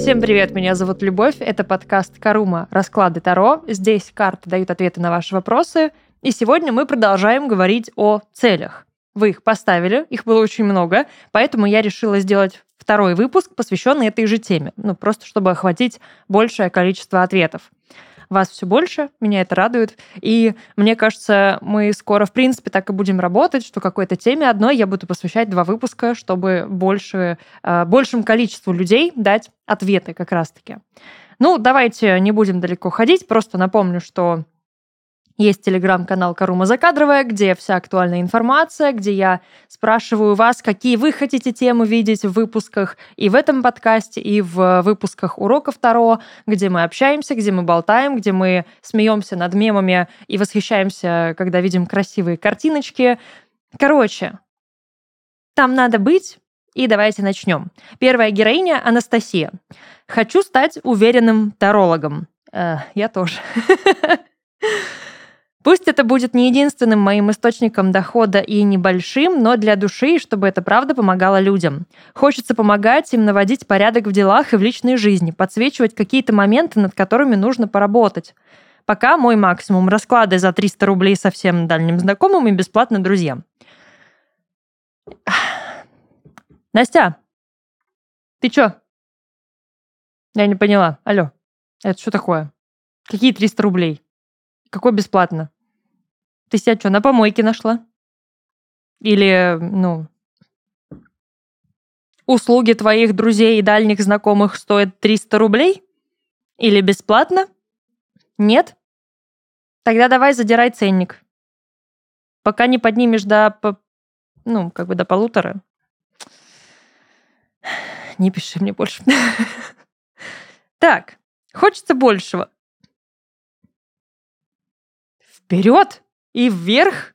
Всем привет, меня зовут Любовь, это подкаст Карума «Расклады Таро». Здесь карты дают ответы на ваши вопросы, и сегодня мы продолжаем говорить о целях. Вы их поставили, их было очень много, поэтому я решила сделать второй выпуск, посвященный этой же теме, ну просто чтобы охватить большее количество ответов вас все больше, меня это радует. И мне кажется, мы скоро, в принципе, так и будем работать, что какой-то теме одной я буду посвящать два выпуска, чтобы больше, э, большему количеству людей дать ответы как раз-таки. Ну, давайте не будем далеко ходить, просто напомню, что есть телеграм-канал Карума Закадровая, где вся актуальная информация, где я спрашиваю вас, какие вы хотите темы видеть в выпусках и в этом подкасте, и в выпусках уроков Таро, где мы общаемся, где мы болтаем, где мы смеемся над мемами и восхищаемся, когда видим красивые картиночки. Короче, там надо быть, и давайте начнем. Первая героиня Анастасия. Хочу стать уверенным тарологом. Э, я тоже. Пусть это будет не единственным моим источником дохода и небольшим, но для души, чтобы это правда помогало людям. Хочется помогать им наводить порядок в делах и в личной жизни, подсвечивать какие-то моменты, над которыми нужно поработать. Пока мой максимум расклады за 300 рублей совсем дальним знакомым и бесплатно друзьям. Настя, ты чё? Я не поняла. Алло, это что такое? Какие 300 рублей? Какой бесплатно? Ты себя что, на помойке нашла? Или, ну, услуги твоих друзей и дальних знакомых стоят 300 рублей? Или бесплатно? Нет? Тогда давай задирай ценник. Пока не поднимешь до, ну, как бы до полутора. Не пиши мне больше. Так, хочется большего. Вперед и вверх.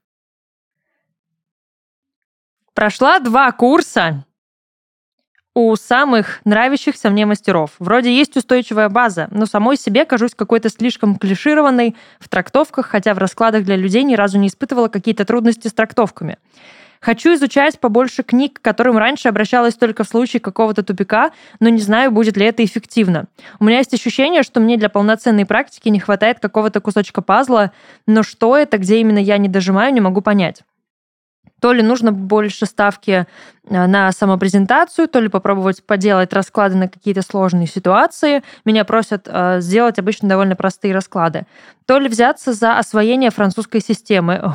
Прошла два курса у самых нравящихся мне мастеров. Вроде есть устойчивая база, но самой себе кажусь какой-то слишком клишированной в трактовках, хотя в раскладах для людей ни разу не испытывала какие-то трудности с трактовками. Хочу изучать побольше книг, к которым раньше обращалась только в случае какого-то тупика, но не знаю, будет ли это эффективно. У меня есть ощущение, что мне для полноценной практики не хватает какого-то кусочка пазла, но что это, где именно я не дожимаю, не могу понять то ли нужно больше ставки э, на самопрезентацию, то ли попробовать поделать расклады на какие-то сложные ситуации. Меня просят э, сделать обычно довольно простые расклады. То ли взяться за освоение французской системы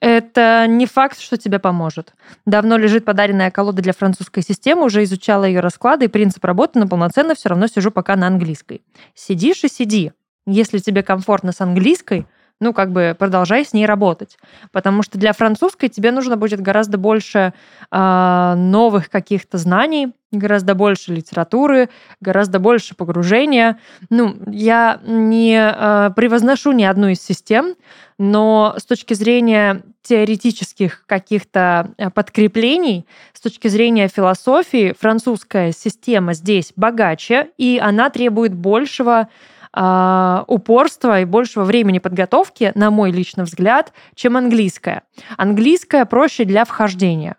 это не факт, что тебе поможет. Давно лежит подаренная колода для французской системы, уже изучала ее расклады и принцип работы, но полноценно все равно сижу пока на английской. Сидишь и сиди. Если тебе комфортно с английской, ну, как бы продолжай с ней работать. Потому что для французской тебе нужно будет гораздо больше э, новых каких-то знаний, гораздо больше литературы, гораздо больше погружения. Ну, я не э, превозношу ни одну из систем, но с точки зрения теоретических каких-то э, подкреплений, с точки зрения философии, французская система здесь богаче, и она требует большего э, упорства и большего времени подготовки, на мой личный взгляд, чем английская. Английская проще для вхождения.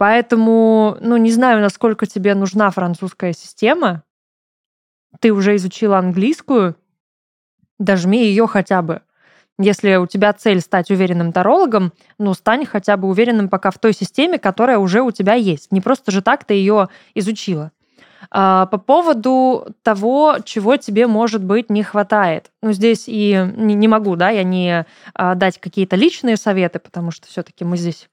Поэтому, ну, не знаю, насколько тебе нужна французская система. Ты уже изучила английскую, дожми ее хотя бы. Если у тебя цель стать уверенным тарологом, ну, стань хотя бы уверенным пока в той системе, которая уже у тебя есть. Не просто же так ты ее изучила. А, по поводу того, чего тебе, может быть, не хватает. Ну, здесь и не, могу, да, я не а, дать какие-то личные советы, потому что все-таки мы здесь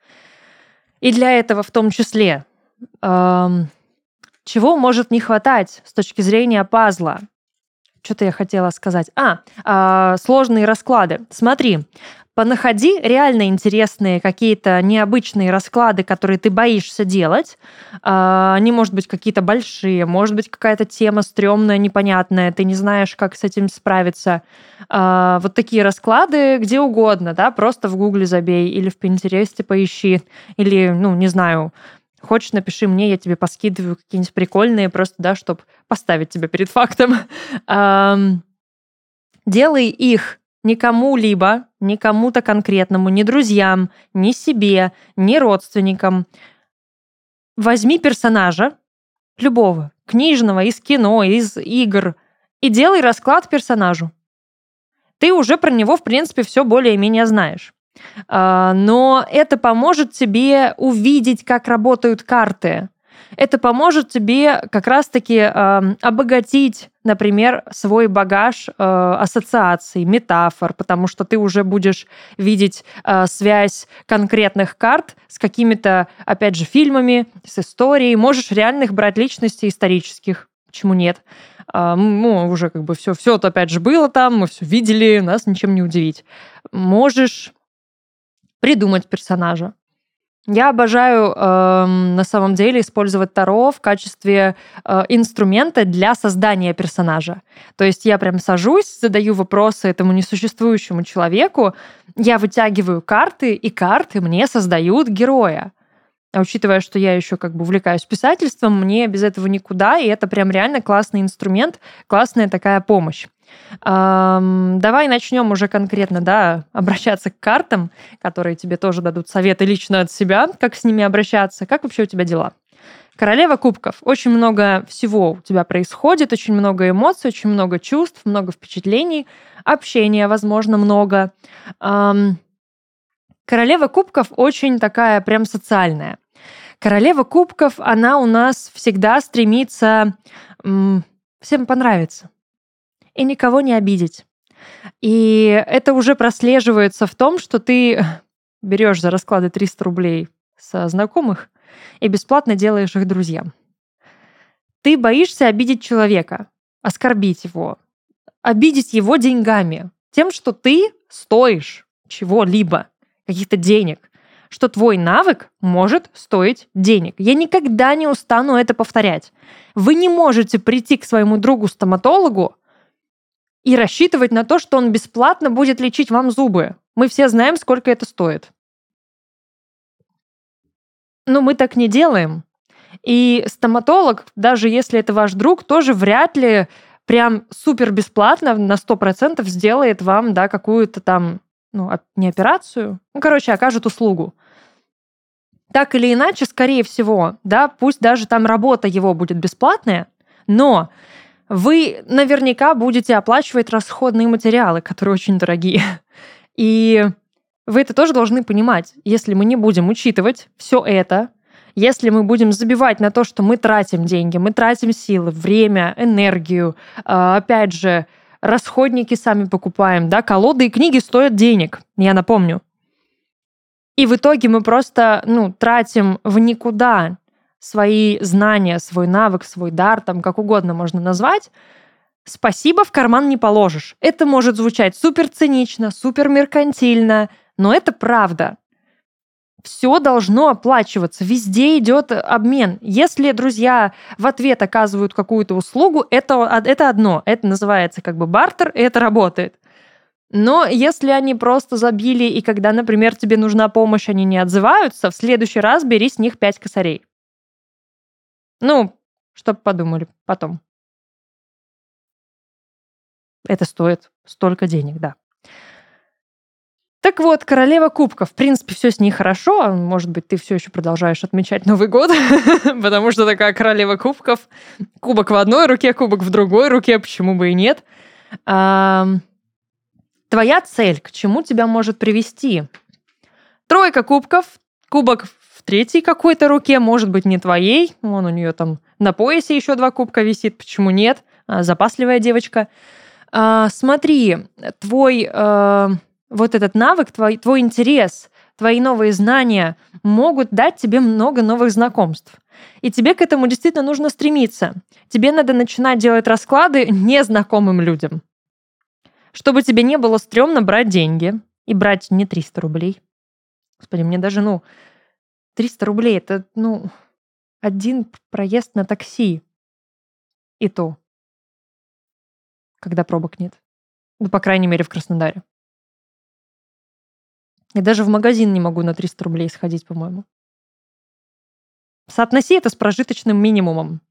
и для этого в том числе. Чего может не хватать с точки зрения пазла? Что-то я хотела сказать. А, а, сложные расклады. Смотри, понаходи реально интересные какие-то необычные расклады, которые ты боишься делать. А, они, может быть, какие-то большие, может быть, какая-то тема стрёмная, непонятная, ты не знаешь, как с этим справиться. А, вот такие расклады где угодно, да, просто в Гугле забей или в Пинтересте поищи, или, ну, не знаю, Хочешь, напиши мне, я тебе поскидываю какие-нибудь прикольные, просто, да, чтобы поставить тебя перед фактом. Делай их не не кому-то конкретному, ни друзьям, ни себе, ни родственникам. Возьми персонажа, любого, книжного, из кино, из игр, и делай расклад персонажу. Ты уже про него, в принципе, все более-менее знаешь. А, но это поможет тебе увидеть, как работают карты. Это поможет тебе как раз-таки э, обогатить, например, свой багаж э, ассоциаций, метафор, потому что ты уже будешь видеть э, связь конкретных карт с какими-то, опять же, фильмами, с историей. Можешь реальных брать личностей исторических. Почему нет? ну, уже как бы все, все это опять же было там, мы все видели, нас ничем не удивить. Можешь придумать персонажа. Я обожаю э, на самом деле использовать Таро в качестве э, инструмента для создания персонажа. То есть я прям сажусь, задаю вопросы этому несуществующему человеку, я вытягиваю карты, и карты мне создают героя. А учитывая, что я еще как бы увлекаюсь писательством, мне без этого никуда, и это прям реально классный инструмент, классная такая помощь. Давай начнем уже конкретно, да, обращаться к картам, которые тебе тоже дадут советы лично от себя, как с ними обращаться. Как вообще у тебя дела? Королева кубков. Очень много всего у тебя происходит, очень много эмоций, очень много чувств, много впечатлений, общения, возможно, много. Королева кубков очень такая прям социальная. Королева кубков, она у нас всегда стремится всем понравиться и никого не обидеть. И это уже прослеживается в том, что ты берешь за расклады 300 рублей со знакомых и бесплатно делаешь их друзьям. Ты боишься обидеть человека, оскорбить его, обидеть его деньгами, тем, что ты стоишь чего-либо, каких-то денег, что твой навык может стоить денег. Я никогда не устану это повторять. Вы не можете прийти к своему другу-стоматологу и рассчитывать на то, что он бесплатно будет лечить вам зубы. Мы все знаем, сколько это стоит. Но мы так не делаем. И стоматолог, даже если это ваш друг, тоже вряд ли прям супер бесплатно на 100% сделает вам да, какую-то там, ну, не операцию, ну, короче, окажет услугу. Так или иначе, скорее всего, да, пусть даже там работа его будет бесплатная, но вы наверняка будете оплачивать расходные материалы, которые очень дорогие. И вы это тоже должны понимать. Если мы не будем учитывать все это, если мы будем забивать на то, что мы тратим деньги, мы тратим силы, время, энергию, а, опять же, расходники сами покупаем, да, колоды и книги стоят денег, я напомню. И в итоге мы просто, ну, тратим в никуда свои знания, свой навык, свой дар, там как угодно можно назвать, спасибо в карман не положишь. Это может звучать супер цинично, супер меркантильно, но это правда. Все должно оплачиваться, везде идет обмен. Если друзья в ответ оказывают какую-то услугу, это, это одно, это называется как бы бартер, и это работает. Но если они просто забили, и когда, например, тебе нужна помощь, они не отзываются, в следующий раз бери с них 5 косарей. Ну, чтобы подумали потом. Это стоит столько денег, да. Так вот, королева кубков. В принципе, все с ней хорошо. Может быть, ты все еще продолжаешь отмечать Новый год, потому что такая королева кубков. Кубок в одной руке, кубок в другой руке, почему бы и нет. Твоя цель, к чему тебя может привести? Тройка кубков, кубок третьей какой-то руке, может быть, не твоей. Вон у нее там на поясе еще два кубка висит, почему нет? А, запасливая девочка. А, смотри, твой э, вот этот навык, твой, твой интерес, твои новые знания могут дать тебе много новых знакомств. И тебе к этому действительно нужно стремиться. Тебе надо начинать делать расклады незнакомым людям. Чтобы тебе не было стрёмно брать деньги. И брать не 300 рублей. Господи, мне даже, ну, 300 рублей это, ну, один проезд на такси. И то. Когда пробок нет. Ну, по крайней мере, в Краснодаре. Я даже в магазин не могу на 300 рублей сходить, по-моему. Соотноси это с прожиточным минимумом.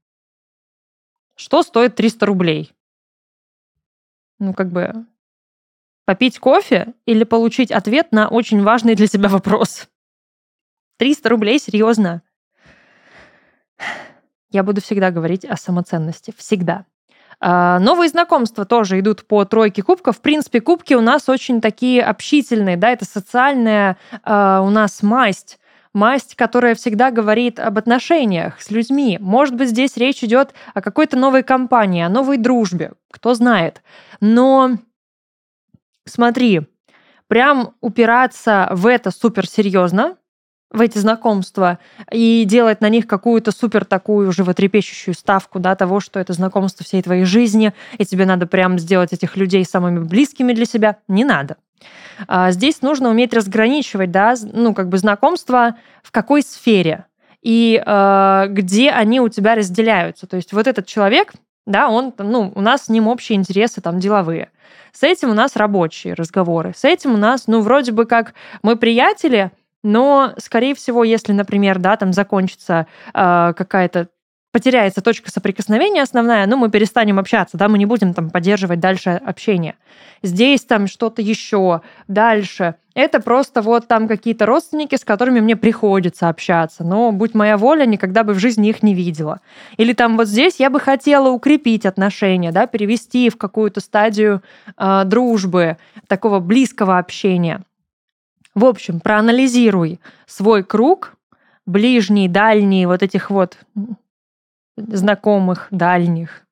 Что стоит 300 рублей? Ну, как бы попить кофе или получить ответ на очень важный для тебя вопрос. 300 рублей, серьезно. я буду всегда говорить о самоценности. Всегда. А, новые знакомства тоже идут по тройке кубков. В принципе, кубки у нас очень такие общительные, да, это социальная а, у нас масть масть, которая всегда говорит об отношениях с людьми. Может быть, здесь речь идет о какой-то новой компании, о новой дружбе, кто знает. Но смотри, прям упираться в это суперсерьезно, в эти знакомства и делать на них какую-то супер такую животрепещущую ставку да, того, что это знакомство всей твоей жизни, и тебе надо прям сделать этих людей самыми близкими для себя, не надо. А здесь нужно уметь разграничивать, да, ну, как бы знакомства в какой сфере и э, где они у тебя разделяются. То есть вот этот человек, да, он, ну, у нас с ним общие интересы там деловые. С этим у нас рабочие разговоры. С этим у нас, ну, вроде бы как мы приятели, но, скорее всего, если, например, да, там закончится э, какая-то потеряется точка соприкосновения основная, ну, мы перестанем общаться, да, мы не будем там поддерживать дальше общение. Здесь там что-то еще, дальше. Это просто вот там какие-то родственники, с которыми мне приходится общаться, но, будь моя воля, никогда бы в жизни их не видела. Или там вот здесь я бы хотела укрепить отношения, да, перевести в какую-то стадию э, дружбы, такого близкого общения. В общем, проанализируй свой круг, ближний, дальний, вот этих вот знакомых, дальних.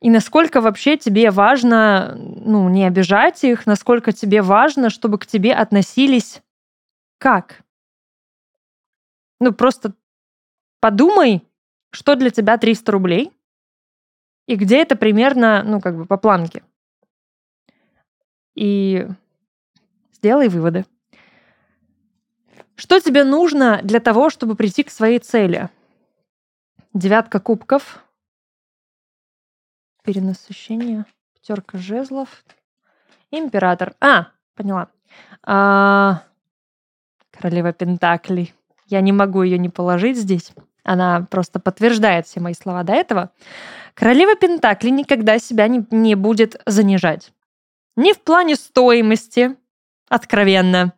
И насколько вообще тебе важно, ну, не обижать их, насколько тебе важно, чтобы к тебе относились как? Ну, просто подумай, что для тебя 300 рублей, и где это примерно, ну, как бы по планке. И Сделай выводы. Что тебе нужно для того, чтобы прийти к своей цели? Девятка кубков. Перенасыщение. Пятерка жезлов. Император. А, поняла. А, королева Пентаклей. Я не могу ее не положить здесь. Она просто подтверждает все мои слова до этого. Королева Пентакли никогда себя не, не будет занижать. Ни в плане стоимости, откровенно.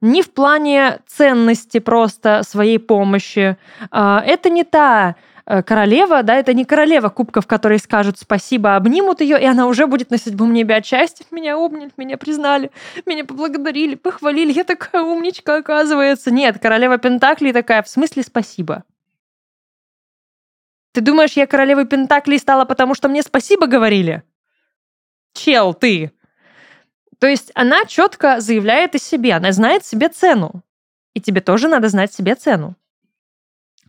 Не в плане ценности просто своей помощи. А, это не та э, королева, да, это не королева кубков, которые скажут спасибо, обнимут ее, и она уже будет на седьмом небе от счастья. Меня обняли, меня признали, меня поблагодарили, похвалили. Я такая умничка, оказывается. Нет, королева Пентаклей такая, в смысле спасибо. Ты думаешь, я королевой Пентаклей стала, потому что мне спасибо говорили? Чел, ты! То есть она четко заявляет о себе, она знает себе цену. И тебе тоже надо знать себе цену.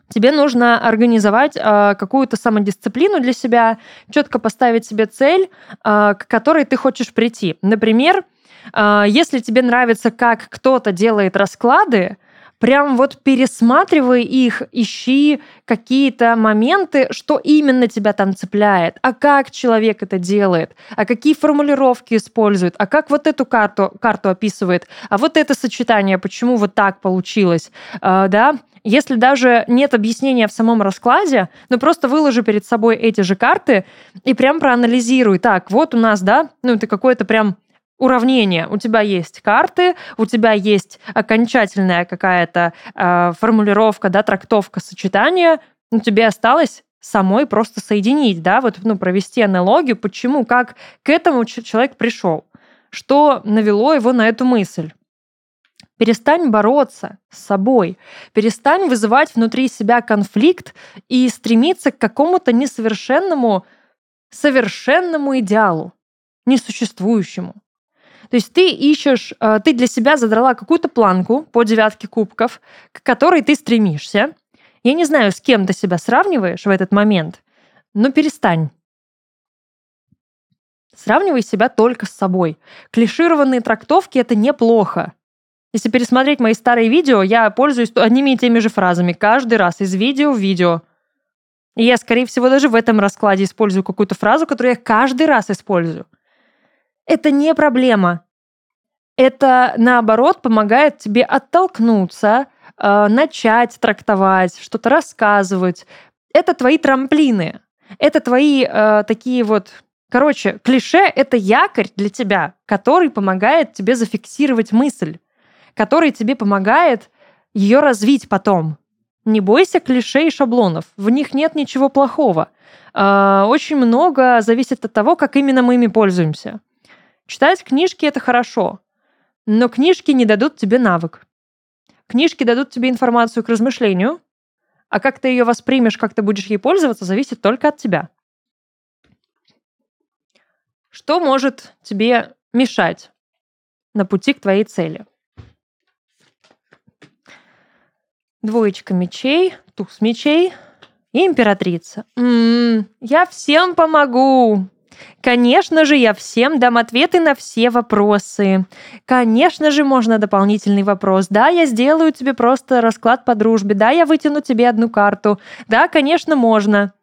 Тебе нужно организовать э, какую-то самодисциплину для себя, четко поставить себе цель, э, к которой ты хочешь прийти. Например, э, если тебе нравится, как кто-то делает расклады, прям вот пересматривай их, ищи какие-то моменты, что именно тебя там цепляет, а как человек это делает, а какие формулировки использует, а как вот эту карту, карту описывает, а вот это сочетание, почему вот так получилось, а, да, если даже нет объяснения в самом раскладе, ну просто выложи перед собой эти же карты и прям проанализируй. Так, вот у нас, да, ну это какое-то прям уравнение. У тебя есть карты, у тебя есть окончательная какая-то э, формулировка, да, трактовка сочетания, но тебе осталось самой просто соединить, да, вот, ну, провести аналогию, почему, как к этому человек пришел, что навело его на эту мысль. Перестань бороться с собой, перестань вызывать внутри себя конфликт и стремиться к какому-то несовершенному, совершенному идеалу, несуществующему. То есть ты ищешь, э, ты для себя задрала какую-то планку по девятке кубков, к которой ты стремишься. Я не знаю, с кем ты себя сравниваешь в этот момент, но перестань. Сравнивай себя только с собой. Клишированные трактовки — это неплохо. Если пересмотреть мои старые видео, я пользуюсь одними и теми же фразами каждый раз из видео в видео. И я, скорее всего, даже в этом раскладе использую какую-то фразу, которую я каждый раз использую – это не проблема. Это, наоборот, помогает тебе оттолкнуться, э, начать трактовать, что-то рассказывать. Это твои трамплины. Это твои э, такие вот... Короче, клише — это якорь для тебя, который помогает тебе зафиксировать мысль, который тебе помогает ее развить потом. Не бойся клише и шаблонов. В них нет ничего плохого. А, очень много зависит от того, как именно мы ими пользуемся. Читать книжки — это хорошо, но книжки не дадут тебе навык. Книжки дадут тебе информацию к размышлению, а как ты ее воспримешь, как ты будешь ей пользоваться, зависит только от тебя. Что может тебе мешать на пути к твоей цели? Двоечка мечей, туз мечей и императрица. М-м, я всем помогу. Конечно же, я всем дам ответы на все вопросы. Конечно же, можно дополнительный вопрос. Да, я сделаю тебе просто расклад по дружбе. Да, я вытяну тебе одну карту. Да, конечно, можно.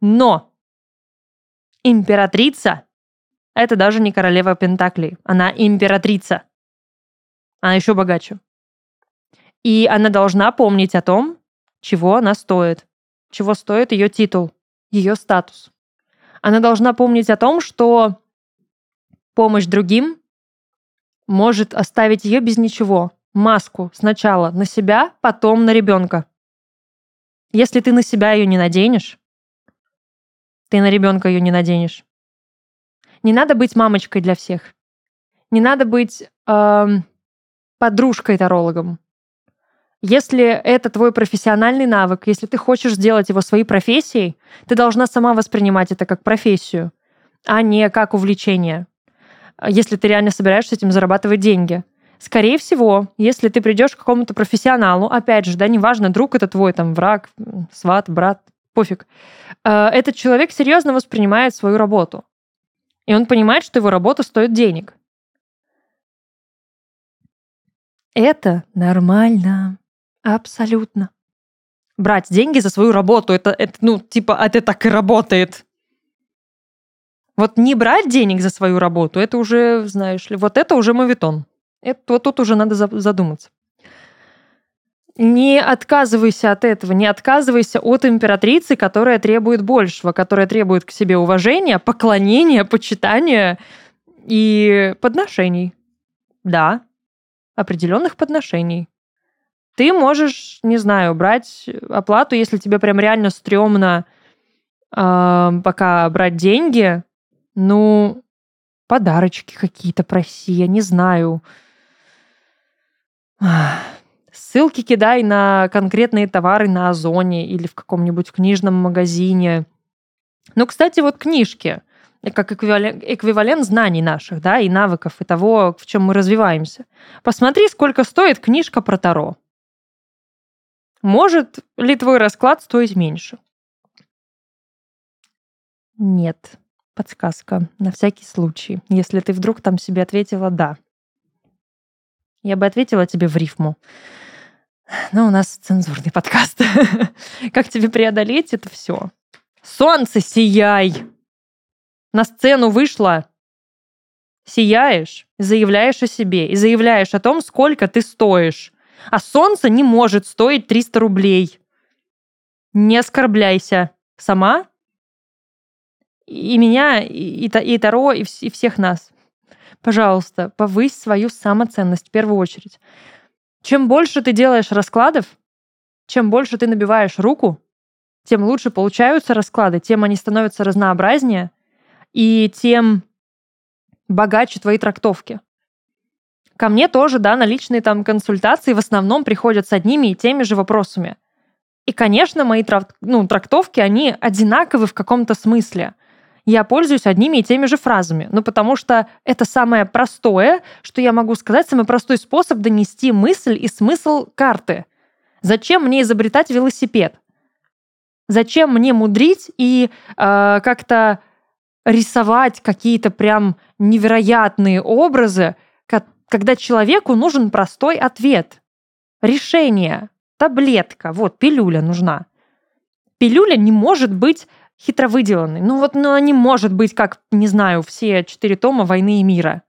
Но императрица — это даже не королева Пентаклей. Она императрица. Она еще богаче. И она должна помнить о том, чего она стоит, чего стоит ее титул, ее статус. Она должна помнить о том, что помощь другим может оставить ее без ничего. Маску сначала на себя, потом на ребенка. Если ты на себя ее не наденешь, ты на ребенка ее не наденешь. Не надо быть мамочкой для всех. Не надо быть э, подружкой-тарологом. Если это твой профессиональный навык, если ты хочешь сделать его своей профессией, ты должна сама воспринимать это как профессию, а не как увлечение. Если ты реально собираешься этим зарабатывать деньги. Скорее всего, если ты придешь к какому-то профессионалу, опять же, да, неважно, друг это твой, там, враг, сват, брат, пофиг, э, этот человек серьезно воспринимает свою работу. И он понимает, что его работа стоит денег. Это нормально. Абсолютно. Брать деньги за свою работу, это, это ну, типа, это так и работает. Вот не брать денег за свою работу, это уже, знаешь ли, вот это уже мовитон. Это, вот тут уже надо задуматься. Не отказывайся от этого, не отказывайся от императрицы, которая требует большего, которая требует к себе уважения, поклонения, почитания и подношений. Да, определенных подношений. Ты можешь, не знаю, брать оплату, если тебе прям реально стрёмно э, пока брать деньги. Ну, подарочки какие-то проси, я не знаю. Ссылки кидай на конкретные товары на Озоне или в каком-нибудь книжном магазине. Ну, кстати, вот книжки как эквивалент, эквивалент знаний наших, да, и навыков, и того, в чем мы развиваемся. Посмотри, сколько стоит книжка про Таро. Может ли твой расклад стоить меньше? Нет. Подсказка. На всякий случай. Если ты вдруг там себе ответила «да». Я бы ответила тебе в рифму. Но у нас цензурный подкаст. Как тебе преодолеть это все? Солнце, сияй! На сцену вышла, сияешь, заявляешь о себе и заявляешь о том, сколько ты стоишь. А солнце не может стоить 300 рублей. Не оскорбляйся. Сама? И меня, и, и Таро, и, и всех нас. Пожалуйста, повысь свою самоценность в первую очередь. Чем больше ты делаешь раскладов, чем больше ты набиваешь руку, тем лучше получаются расклады, тем они становятся разнообразнее, и тем богаче твои трактовки. Ко мне тоже, да, на личные там консультации в основном приходят с одними и теми же вопросами. И, конечно, мои ну, трактовки, они одинаковы в каком-то смысле. Я пользуюсь одними и теми же фразами. Ну, потому что это самое простое, что я могу сказать, самый простой способ донести мысль и смысл карты. Зачем мне изобретать велосипед? Зачем мне мудрить и э, как-то рисовать какие-то прям невероятные образы, когда человеку нужен простой ответ. Решение. Таблетка. Вот, пилюля нужна. Пилюля не может быть хитро выделанной. Ну вот, ну, она не может быть, как, не знаю, все четыре тома «Войны и мира».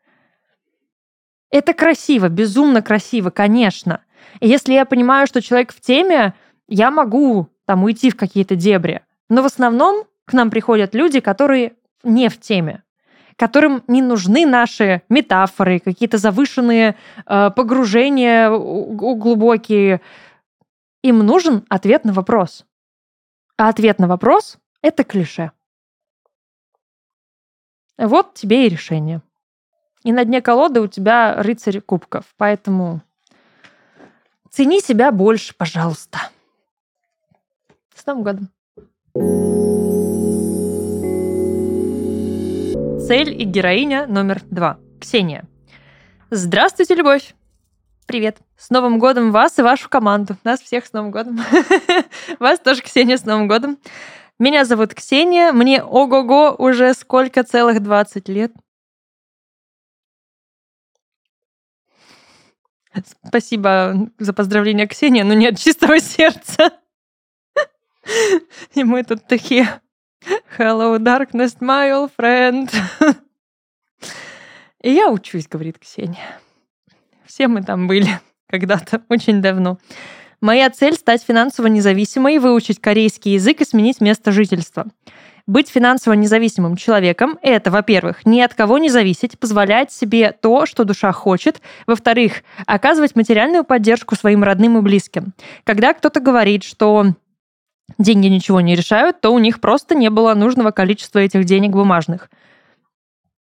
Это красиво, безумно красиво, конечно. И если я понимаю, что человек в теме, я могу там уйти в какие-то дебри. Но в основном к нам приходят люди, которые не в теме которым не нужны наши метафоры, какие-то завышенные э, погружения глубокие. Им нужен ответ на вопрос. А ответ на вопрос — это клише. Вот тебе и решение. И на дне колоды у тебя рыцарь кубков. Поэтому цени себя больше, пожалуйста. С Новым годом! Цель и героиня номер два. Ксения. Здравствуйте, любовь! Привет! С Новым годом вас и вашу команду. Нас всех с Новым годом. Вас тоже, Ксения, с Новым годом. Меня зовут Ксения, мне ого-го уже сколько целых 20 лет. Спасибо за поздравление, Ксения, но не от чистого сердца. И мы тут такие Hello, darkness, my old friend. И я учусь, говорит Ксения. Все мы там были когда-то, очень давно. Моя цель — стать финансово независимой, выучить корейский язык и сменить место жительства. Быть финансово независимым человеком — это, во-первых, ни от кого не зависеть, позволять себе то, что душа хочет. Во-вторых, оказывать материальную поддержку своим родным и близким. Когда кто-то говорит, что деньги ничего не решают, то у них просто не было нужного количества этих денег бумажных.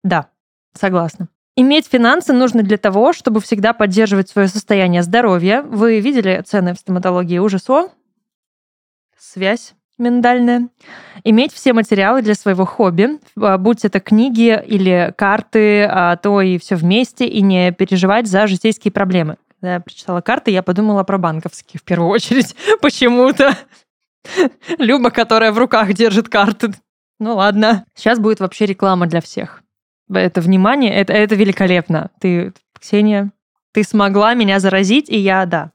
Да, согласна. Иметь финансы нужно для того, чтобы всегда поддерживать свое состояние здоровья. Вы видели цены в стоматологии ужасо? Связь миндальная. Иметь все материалы для своего хобби, а, будь это книги или карты, а то и все вместе, и не переживать за житейские проблемы. Когда я прочитала карты, я подумала про банковские в первую очередь почему-то. Люба, которая в руках держит карты. Ну ладно. Сейчас будет вообще реклама для всех это внимание, это, это великолепно. Ты, Ксения, ты смогла меня заразить, и я, да.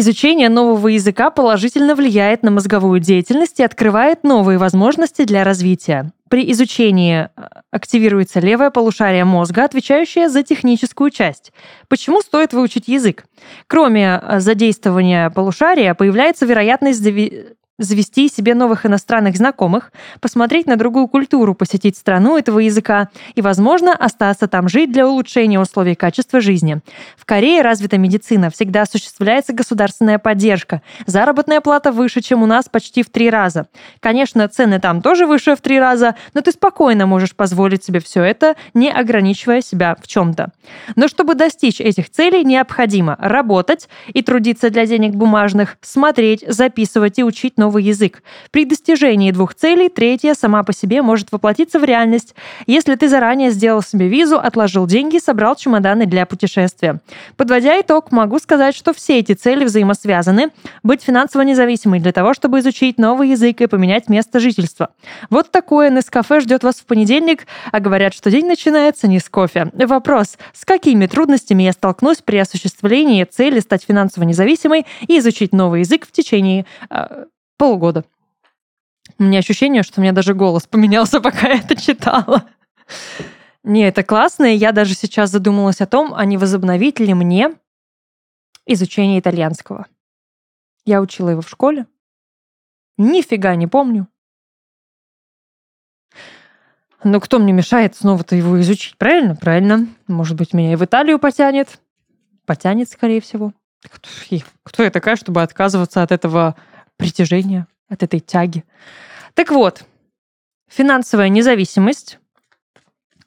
Изучение нового языка положительно влияет на мозговую деятельность и открывает новые возможности для развития. При изучении э, активируется левое полушарие мозга, отвечающее за техническую часть. Почему стоит выучить язык? Кроме э, задействования полушария, появляется вероятность завести себе новых иностранных знакомых, посмотреть на другую культуру, посетить страну этого языка и, возможно, остаться там жить для улучшения условий качества жизни. В Корее развита медицина, всегда осуществляется государственная поддержка. Заработная плата выше, чем у нас почти в три раза. Конечно, цены там тоже выше в три раза, но ты спокойно можешь позволить себе все это, не ограничивая себя в чем-то. Но чтобы достичь этих целей, необходимо работать и трудиться для денег бумажных, смотреть, записывать и учить новые новый язык. При достижении двух целей третья сама по себе может воплотиться в реальность, если ты заранее сделал себе визу, отложил деньги, собрал чемоданы для путешествия. Подводя итог, могу сказать, что все эти цели взаимосвязаны. Быть финансово независимой для того, чтобы изучить новый язык и поменять место жительства. Вот такое Нескафе ждет вас в понедельник, а говорят, что день начинается не с кофе. Вопрос, с какими трудностями я столкнусь при осуществлении цели стать финансово независимой и изучить новый язык в течение а, полгода. У меня ощущение, что у меня даже голос поменялся, пока я это читала. Не, это классно, и я даже сейчас задумалась о том, а не возобновить ли мне изучение итальянского. Я учила его в школе. Нифига не помню. Но кто мне мешает снова-то его изучить? Правильно? Правильно. Может быть, меня и в Италию потянет. Потянет, скорее всего. Кто, кто я такая, чтобы отказываться от этого притяжения, от этой тяги. Так вот, финансовая независимость,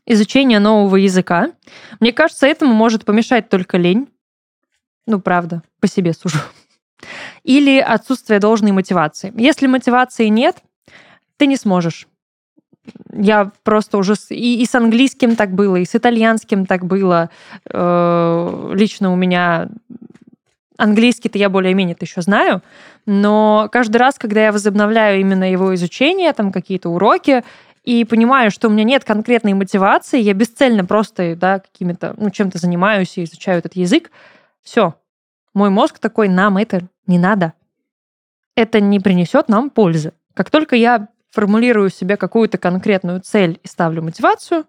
изучение нового языка. Мне кажется, этому может помешать только лень. Ну, правда, по себе сужу. Или отсутствие должной мотивации. Если мотивации нет, ты не сможешь. Я просто уже с, и, и с английским так было, и с итальянским так было. Э, лично у меня Английский-то я более-менее еще знаю, но каждый раз, когда я возобновляю именно его изучение, там какие-то уроки, и понимаю, что у меня нет конкретной мотивации, я бесцельно просто да, какими-то, ну, чем-то занимаюсь и изучаю этот язык, все. Мой мозг такой, нам это не надо. Это не принесет нам пользы. Как только я формулирую себе какую-то конкретную цель и ставлю мотивацию,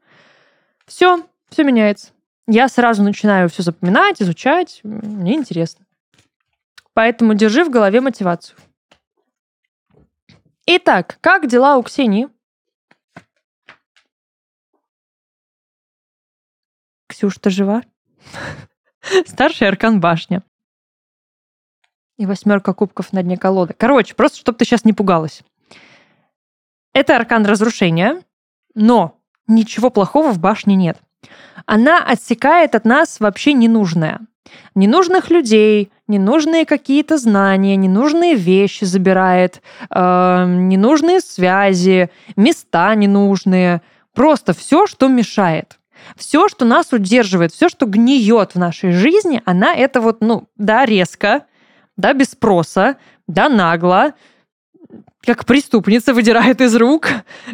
все, все меняется. Я сразу начинаю все запоминать, изучать. Мне интересно. Поэтому держи в голове мотивацию. Итак, как дела у Ксении? Ксюш, ты жива? Старший аркан башня. И восьмерка кубков на дне колоды. Короче, просто чтобы ты сейчас не пугалась. Это аркан разрушения, но ничего плохого в башне нет. Она отсекает от нас вообще ненужное. Ненужных людей, ненужные какие-то знания, ненужные вещи забирает, э, ненужные связи, места ненужные. Просто все, что мешает. Все, что нас удерживает, все, что гниет в нашей жизни, она это вот, ну, да, резко, да, без спроса, да, нагло, как преступница выдирает из рук,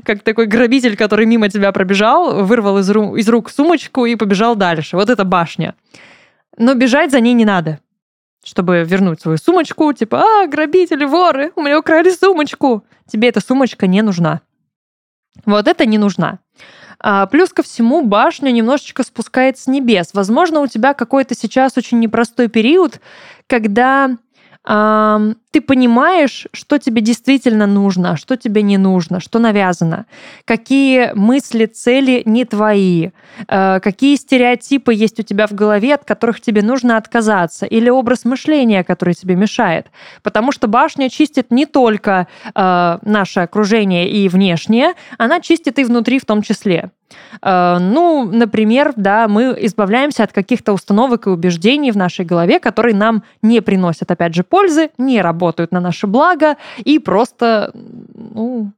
как такой грабитель, который мимо тебя пробежал, вырвал из, ру- из рук сумочку и побежал дальше. Вот это башня. Но бежать за ней не надо, чтобы вернуть свою сумочку. Типа, а, грабители, воры, у меня украли сумочку. Тебе эта сумочка не нужна. Вот это не нужна. А, плюс ко всему, башня немножечко спускается с небес. Возможно, у тебя какой-то сейчас очень непростой период, когда ты понимаешь, что тебе действительно нужно, а что тебе не нужно, что навязано, какие мысли, цели не твои, э, какие стереотипы есть у тебя в голове, от которых тебе нужно отказаться, или образ мышления, который тебе мешает. Потому что башня чистит не только э, наше окружение и внешнее, она чистит и внутри в том числе. Э, ну, например, да, мы избавляемся от каких-то установок и убеждений в нашей голове, которые нам не приносят, опять же, пользы, не работают на наше благо и просто, ну,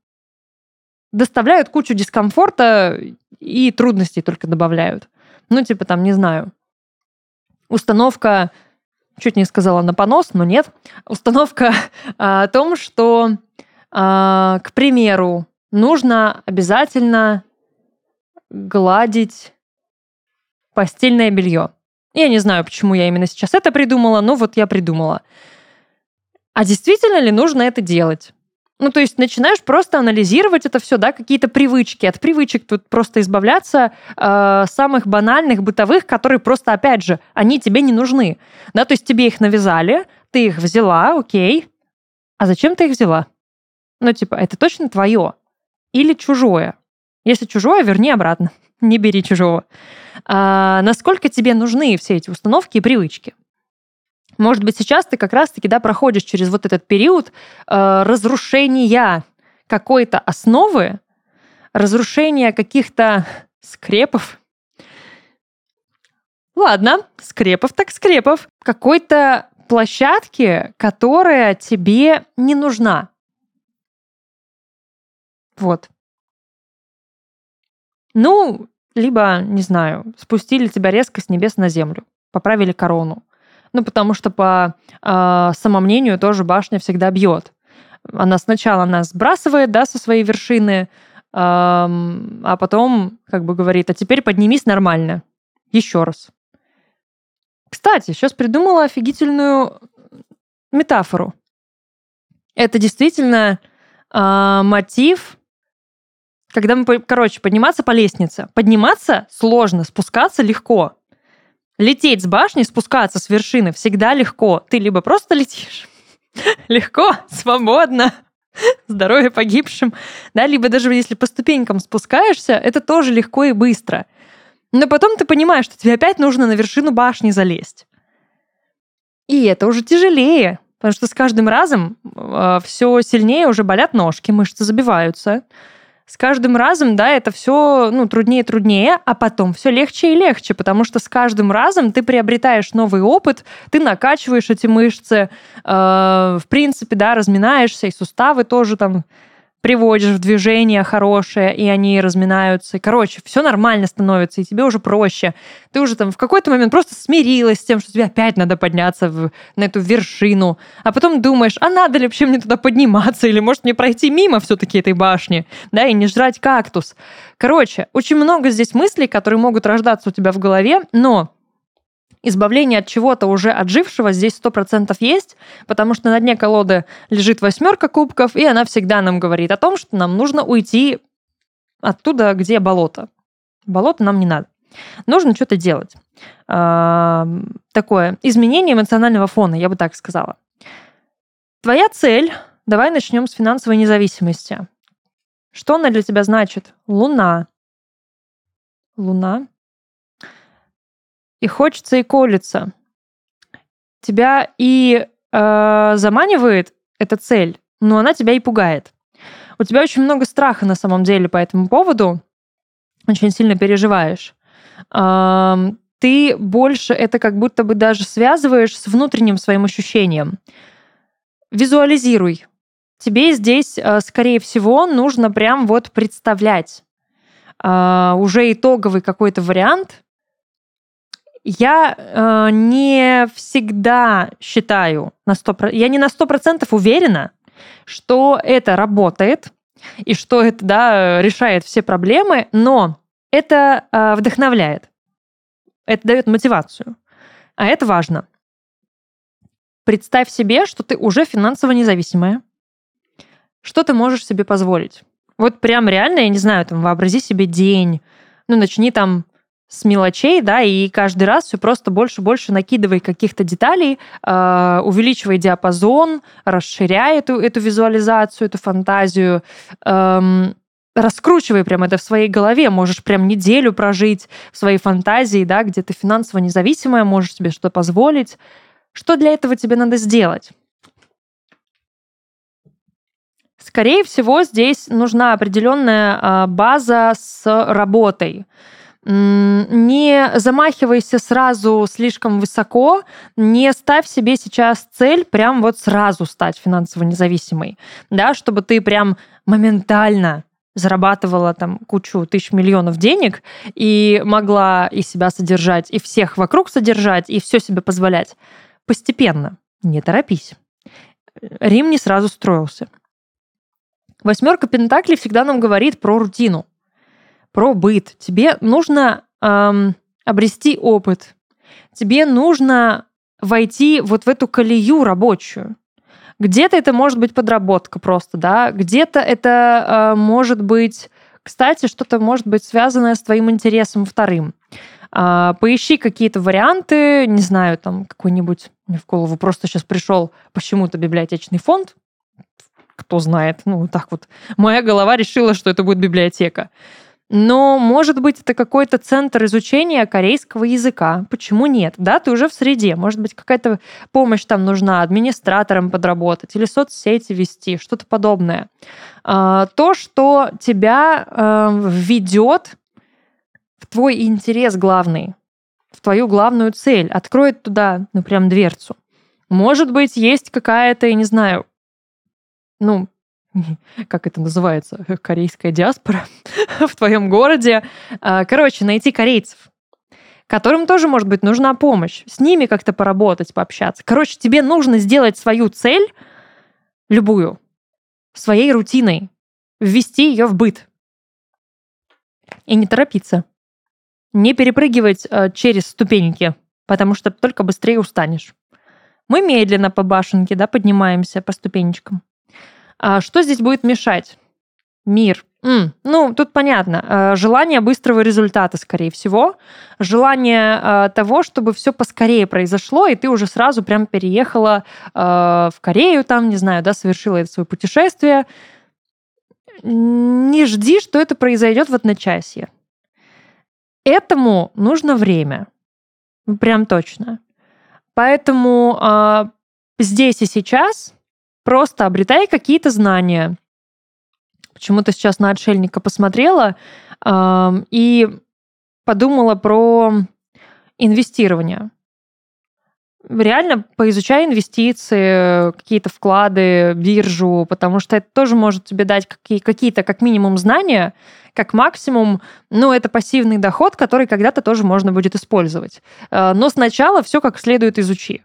доставляют кучу дискомфорта и трудностей только добавляют. Ну, типа там, не знаю, установка, чуть не сказала на понос, но нет, установка о том, что, а, к примеру, нужно обязательно гладить постельное белье. Я не знаю, почему я именно сейчас это придумала, но вот я придумала. А действительно ли нужно это делать? Ну, то есть начинаешь просто анализировать это все, да, какие-то привычки. От привычек тут просто избавляться э, самых банальных, бытовых, которые просто, опять же, они тебе не нужны. Да, то есть тебе их навязали, ты их взяла, окей. А зачем ты их взяла? Ну, типа, это точно твое или чужое? Если чужое, верни обратно. Не бери чужого. А, насколько тебе нужны все эти установки и привычки? Может быть, сейчас ты как раз-таки да, проходишь через вот этот период э, разрушения какой-то основы, разрушения каких-то скрепов. Ладно, скрепов так скрепов. Какой-то площадки, которая тебе не нужна. Вот. Ну, либо, не знаю, спустили тебя резко с небес на землю, поправили корону. Ну, потому что по э, самомнению тоже башня всегда бьет. Она сначала нас сбрасывает, да, со своей вершины, э, а потом как бы говорит, а теперь поднимись нормально. Еще раз. Кстати, сейчас придумала офигительную метафору. Это действительно э, мотив когда мы, короче, подниматься по лестнице. Подниматься сложно, спускаться легко. Лететь с башни, спускаться с вершины всегда легко. Ты либо просто летишь легко, свободно, здоровье погибшим, да, либо даже если по ступенькам спускаешься, это тоже легко и быстро. Но потом ты понимаешь, что тебе опять нужно на вершину башни залезть. И это уже тяжелее, потому что с каждым разом э, а, все сильнее уже болят ножки, мышцы забиваются с каждым разом, да, это все, ну, труднее и труднее, а потом все легче и легче, потому что с каждым разом ты приобретаешь новый опыт, ты накачиваешь эти мышцы, э, в принципе, да, разминаешься, и суставы тоже там приводишь в движение хорошее, и они разминаются. И, короче, все нормально становится, и тебе уже проще. Ты уже там в какой-то момент просто смирилась с тем, что тебе опять надо подняться в, на эту вершину. А потом думаешь, а надо ли вообще мне туда подниматься? Или может мне пройти мимо все-таки этой башни? Да, и не жрать кактус. Короче, очень много здесь мыслей, которые могут рождаться у тебя в голове, но избавление от чего-то уже отжившего здесь сто процентов есть, потому что на дне колоды лежит восьмерка кубков, и она всегда нам говорит о том, что нам нужно уйти оттуда, где болото. Болото нам не надо. Нужно что-то делать. А, такое изменение эмоционального фона, я бы так сказала. Твоя цель, давай начнем с финансовой независимости. Что она для тебя значит? Луна. Луна и хочется и колется. Тебя и э, заманивает эта цель, но она тебя и пугает. У тебя очень много страха на самом деле по этому поводу, очень сильно переживаешь. Э, ты больше это как будто бы даже связываешь с внутренним своим ощущением. Визуализируй. Тебе здесь, э, скорее всего, нужно прям вот представлять э, уже итоговый какой-то вариант, я э, не всегда считаю на 100%, я не на 100% уверена, что это работает и что это да, решает все проблемы, но это э, вдохновляет, это дает мотивацию, а это важно. Представь себе, что ты уже финансово независимая, что ты можешь себе позволить. Вот прям реально, я не знаю, там вообрази себе день, ну начни там с мелочей, да, и каждый раз все просто больше-больше накидывай каких-то деталей, э, увеличивай диапазон, расширяй эту, эту визуализацию, эту фантазию, эм, раскручивай прям это в своей голове, можешь прям неделю прожить в своей фантазии, да, где ты финансово независимая, можешь себе что-то позволить. Что для этого тебе надо сделать? Скорее всего, здесь нужна определенная а, база с работой не замахивайся сразу слишком высоко, не ставь себе сейчас цель прям вот сразу стать финансово независимой, да, чтобы ты прям моментально зарабатывала там кучу тысяч миллионов денег и могла и себя содержать, и всех вокруг содержать, и все себе позволять. Постепенно, не торопись. Рим не сразу строился. Восьмерка Пентаклей всегда нам говорит про рутину про быт. Тебе нужно эм, обрести опыт. Тебе нужно войти вот в эту колею рабочую. Где-то это может быть подработка просто, да, где-то это э, может быть, кстати, что-то может быть связанное с твоим интересом вторым. Э, поищи какие-то варианты, не знаю, там какой-нибудь, мне в голову просто сейчас пришел почему-то библиотечный фонд, кто знает, ну так вот. Моя голова решила, что это будет библиотека. Но, может быть, это какой-то центр изучения корейского языка. Почему нет? Да, ты уже в среде. Может быть, какая-то помощь там нужна, администратором подработать или соцсети вести, что-то подобное. А, то, что тебя э, введет в твой интерес главный, в твою главную цель, откроет туда, ну, прям дверцу. Может быть, есть какая-то, я не знаю, ну, как это называется, корейская диаспора в твоем городе. А, короче, найти корейцев, которым тоже, может быть, нужна помощь. С ними как-то поработать, пообщаться. Короче, тебе нужно сделать свою цель, любую, своей рутиной, ввести ее в быт. И не торопиться. Не перепрыгивать э, через ступеньки, потому что только быстрее устанешь. Мы медленно по башенке да, поднимаемся по ступенечкам. А что здесь будет мешать? Мир. М, ну, тут понятно. Э, желание быстрого результата, скорее всего. Желание э, того, чтобы все поскорее произошло, и ты уже сразу прям переехала э, в Корею, там, не знаю, да, совершила это свое путешествие. Не жди, что это произойдет в одночасье. Этому нужно время. Прям точно. Поэтому здесь и сейчас Просто обретай какие-то знания. Почему-то сейчас на отшельника посмотрела э, и подумала про инвестирование. Реально поизучай инвестиции, какие-то вклады, биржу, потому что это тоже может тебе дать какие-то, как минимум, знания, как максимум, ну, это пассивный доход, который когда-то тоже можно будет использовать. Э, но сначала все как следует изучи.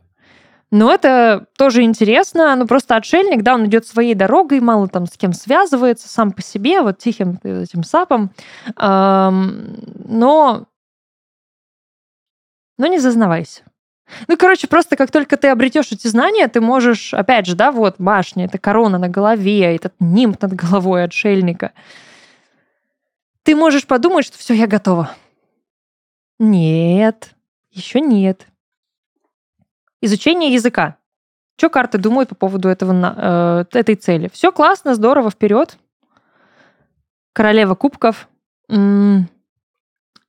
Но это тоже интересно. Ну, просто отшельник, да, он идет своей дорогой, мало там с кем связывается, сам по себе, вот тихим этим сапом. Но... Но не зазнавайся. Ну, короче, просто как только ты обретешь эти знания, ты можешь, опять же, да, вот башня, это корона на голове, этот нимб над головой отшельника. Ты можешь подумать, что все, я готова. Нет, еще нет. Изучение языка. Что карты думают по поводу этого, э, этой цели? Все классно, здорово, вперед. Королева кубков.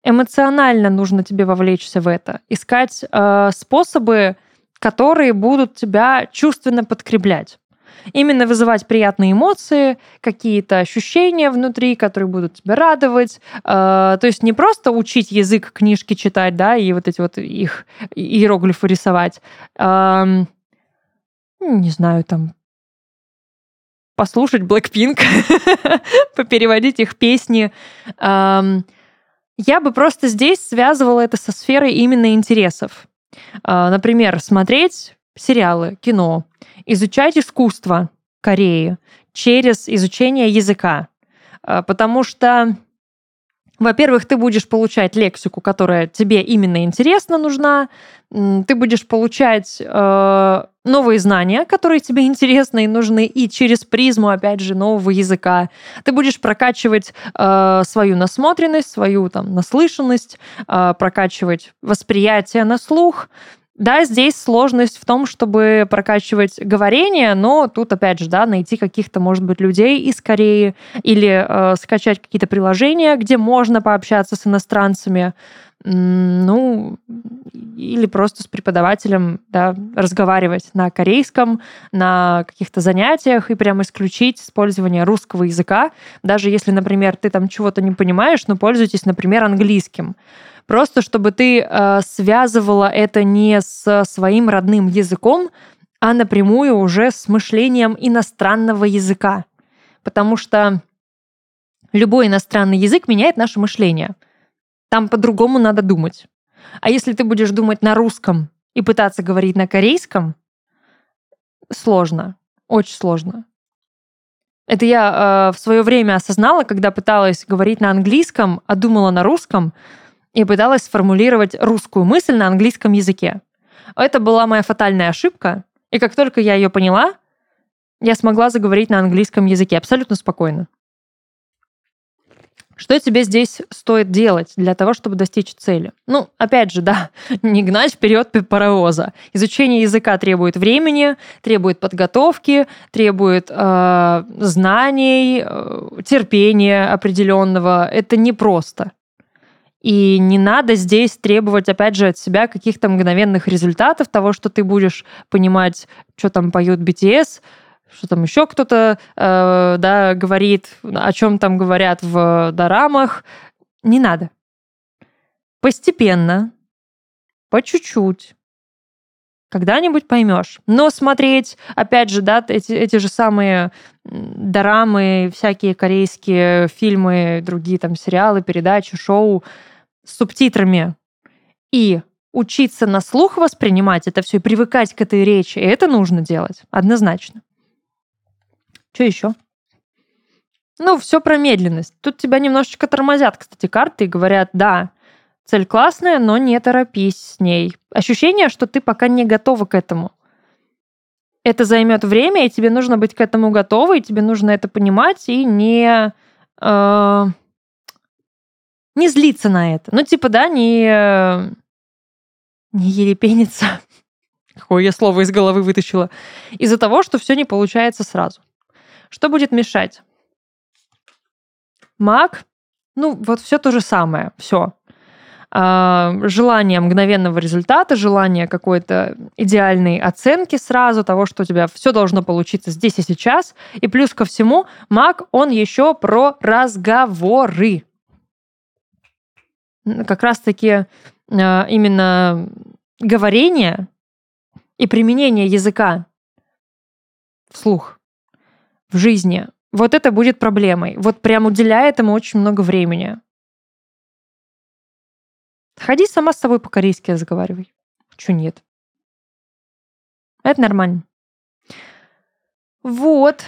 Эмоционально нужно тебе вовлечься в это. Искать э, способы которые будут тебя чувственно подкреплять. Именно вызывать приятные эмоции, какие-то ощущения внутри, которые будут тебя радовать. Э, то есть не просто учить язык, книжки читать, да, и вот эти вот их иероглифы рисовать. Эм, не знаю, там послушать Blackpink, попереводить их песни. Я бы просто здесь связывала это со сферой именно интересов. А, например, смотреть сериалы, кино, изучать искусство Кореи через изучение языка. А, потому что во-первых, ты будешь получать лексику, которая тебе именно интересно нужна. Ты будешь получать э, новые знания, которые тебе интересны и нужны, и через призму, опять же, нового языка. Ты будешь прокачивать э, свою насмотренность, свою там наслышанность, э, прокачивать восприятие на слух. Да, здесь сложность в том, чтобы прокачивать говорение, но тут, опять же, да, найти каких-то, может быть, людей из Кореи или э, скачать какие-то приложения, где можно пообщаться с иностранцами, ну, или просто с преподавателем, да, разговаривать на корейском, на каких-то занятиях и прям исключить использование русского языка, даже если, например, ты там чего-то не понимаешь, но пользуйтесь, например, английским Просто чтобы ты э, связывала это не с своим родным языком, а напрямую уже с мышлением иностранного языка. Потому что любой иностранный язык меняет наше мышление. Там по-другому надо думать. А если ты будешь думать на русском и пытаться говорить на корейском, сложно, очень сложно. Это я э, в свое время осознала, когда пыталась говорить на английском, а думала на русском и пыталась сформулировать русскую мысль на английском языке. Это была моя фатальная ошибка, и как только я ее поняла, я смогла заговорить на английском языке абсолютно спокойно. Что тебе здесь стоит делать для того, чтобы достичь цели? Ну, опять же, да, не гнать вперед паровоза. Изучение языка требует времени, требует подготовки, требует э, знаний, э, терпения определенного. Это непросто. И не надо здесь требовать, опять же, от себя каких-то мгновенных результатов того, что ты будешь понимать, что там поют BTS, что там еще кто-то э, да, говорит, о чем там говорят в дорамах. Не надо. Постепенно, по чуть-чуть, когда-нибудь поймешь. Но смотреть, опять же, да, эти, эти же самые дорамы, всякие корейские фильмы, другие там сериалы, передачи, шоу, с субтитрами и учиться на слух воспринимать это все и привыкать к этой речи, это нужно делать, однозначно. Что еще? Ну, все про медленность. Тут тебя немножечко тормозят, кстати, карты и говорят, да, цель классная, но не торопись с ней. Ощущение, что ты пока не готова к этому. Это займет время, и тебе нужно быть к этому готовой, тебе нужно это понимать и не... Э, не злиться на это. Ну, типа, да, не, не ерепениться. Какое я слово из головы вытащила. Из-за того, что все не получается сразу. Что будет мешать? Маг, ну, вот все то же самое, все. А, желание мгновенного результата, желание какой-то идеальной оценки сразу того, что у тебя все должно получиться здесь и сейчас. И плюс ко всему, маг, он еще про разговоры как раз-таки а, именно говорение и применение языка вслух в жизни, вот это будет проблемой. Вот прям уделяя этому очень много времени. Ходи сама с собой по-корейски разговаривай. Чё нет? Это нормально. Вот.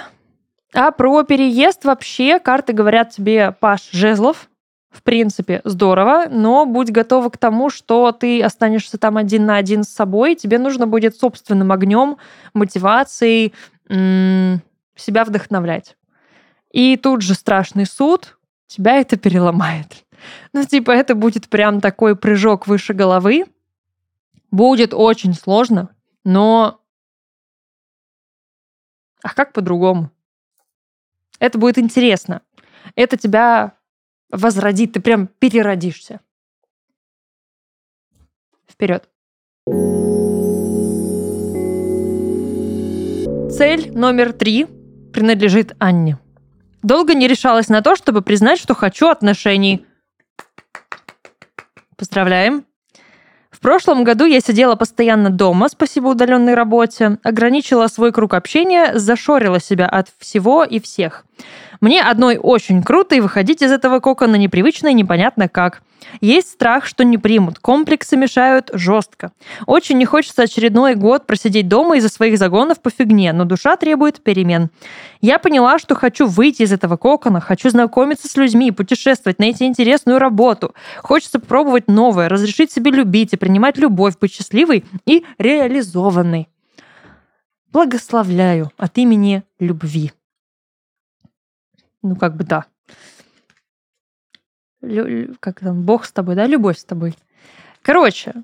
А про переезд вообще карты говорят тебе Паш Жезлов, в принципе, здорово, но будь готова к тому, что ты останешься там один на один с собой, тебе нужно будет собственным огнем, мотивацией м- себя вдохновлять. И тут же страшный суд тебя это переломает. Ну, типа, это будет прям такой прыжок выше головы. Будет очень сложно, но... А как по-другому? Это будет интересно. Это тебя возродит, ты прям переродишься. Вперед. Цель номер три принадлежит Анне. Долго не решалась на то, чтобы признать, что хочу отношений. Поздравляем. В прошлом году я сидела постоянно дома, спасибо удаленной работе, ограничила свой круг общения, зашорила себя от всего и всех. Мне одной очень круто, и выходить из этого кокона непривычно и непонятно как. Есть страх, что не примут. Комплексы мешают жестко. Очень не хочется очередной год просидеть дома из-за своих загонов по фигне, но душа требует перемен. Я поняла, что хочу выйти из этого кокона, хочу знакомиться с людьми, путешествовать, найти интересную работу. Хочется попробовать новое, разрешить себе любить и принимать любовь, быть счастливой и реализованной. Благословляю от имени любви. Ну, как бы да как там, Бог с тобой, да, любовь с тобой. Короче,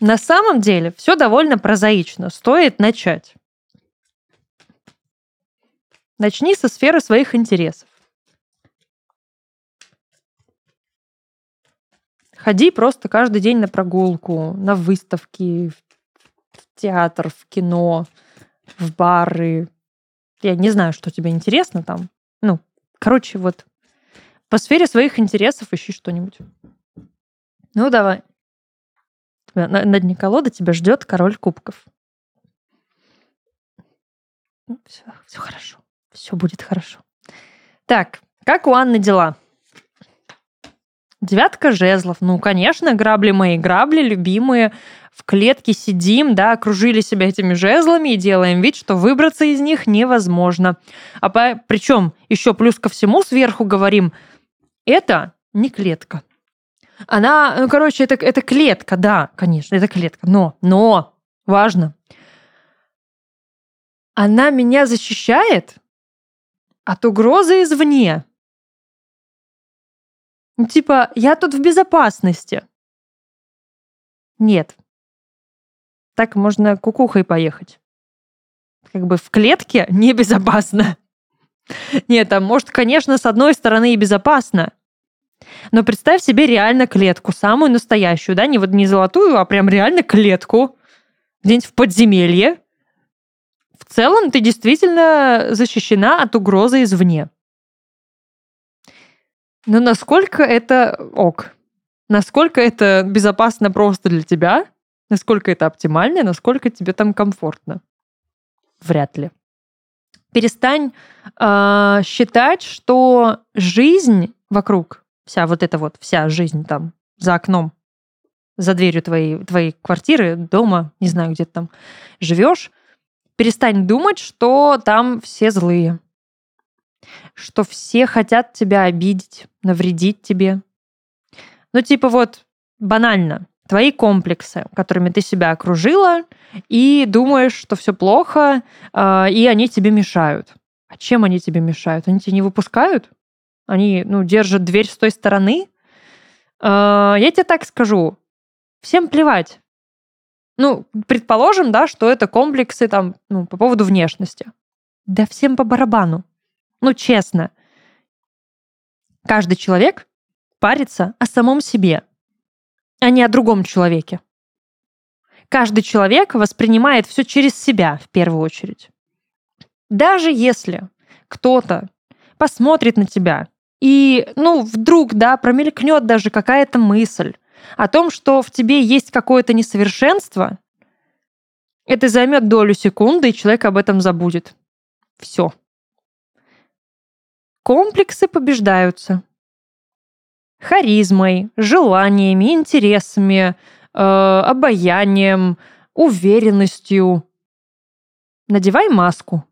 на самом деле все довольно прозаично. Стоит начать. Начни со сферы своих интересов. Ходи просто каждый день на прогулку, на выставки, в театр, в кино, в бары. Я не знаю, что тебе интересно там. Ну, короче, вот по сфере своих интересов ищи что-нибудь. Ну, давай. На, на дне колоды тебя ждет король кубков. Все, ну, все хорошо. Все будет хорошо. Так, как у Анны дела? Девятка жезлов. Ну, конечно, грабли мои, грабли любимые. В клетке сидим, да, окружили себя этими жезлами и делаем вид, что выбраться из них невозможно. А по... причем еще плюс ко всему сверху говорим – это не клетка. Она, ну, короче, это, это клетка, да, конечно, это клетка. Но, но, важно, она меня защищает от угрозы извне. Ну, типа, я тут в безопасности. Нет. Так можно кукухой поехать. Как бы в клетке небезопасно. Нет, там, может, конечно, с одной стороны и безопасно, но представь себе реально клетку, самую настоящую, да, не вот не золотую, а прям реально клетку, где-нибудь в подземелье. В целом ты действительно защищена от угрозы извне. Но насколько это ок? Насколько это безопасно просто для тебя? Насколько это оптимально? Насколько тебе там комфортно? Вряд ли. Перестань э, считать, что жизнь вокруг вся вот эта вот, вся жизнь там за окном, за дверью твоей, твоей квартиры, дома, не знаю, где ты там живешь, перестань думать, что там все злые, что все хотят тебя обидеть, навредить тебе. Ну, типа вот банально, твои комплексы, которыми ты себя окружила, и думаешь, что все плохо, э, и они тебе мешают. А чем они тебе мешают? Они тебя не выпускают? Они, ну, держат дверь с той стороны. А, я тебе так скажу. Всем плевать. Ну, предположим, да, что это комплексы там, ну, по поводу внешности. Да всем по барабану. Ну, честно. Каждый человек парится о самом себе, а не о другом человеке. Каждый человек воспринимает все через себя в первую очередь. Даже если кто-то посмотрит на тебя и, ну, вдруг, да, промелькнет даже какая-то мысль о том, что в тебе есть какое-то несовершенство, это займет долю секунды, и человек об этом забудет. Все. Комплексы побеждаются. Харизмой, желаниями, интересами, э, обаянием, уверенностью. Надевай маску.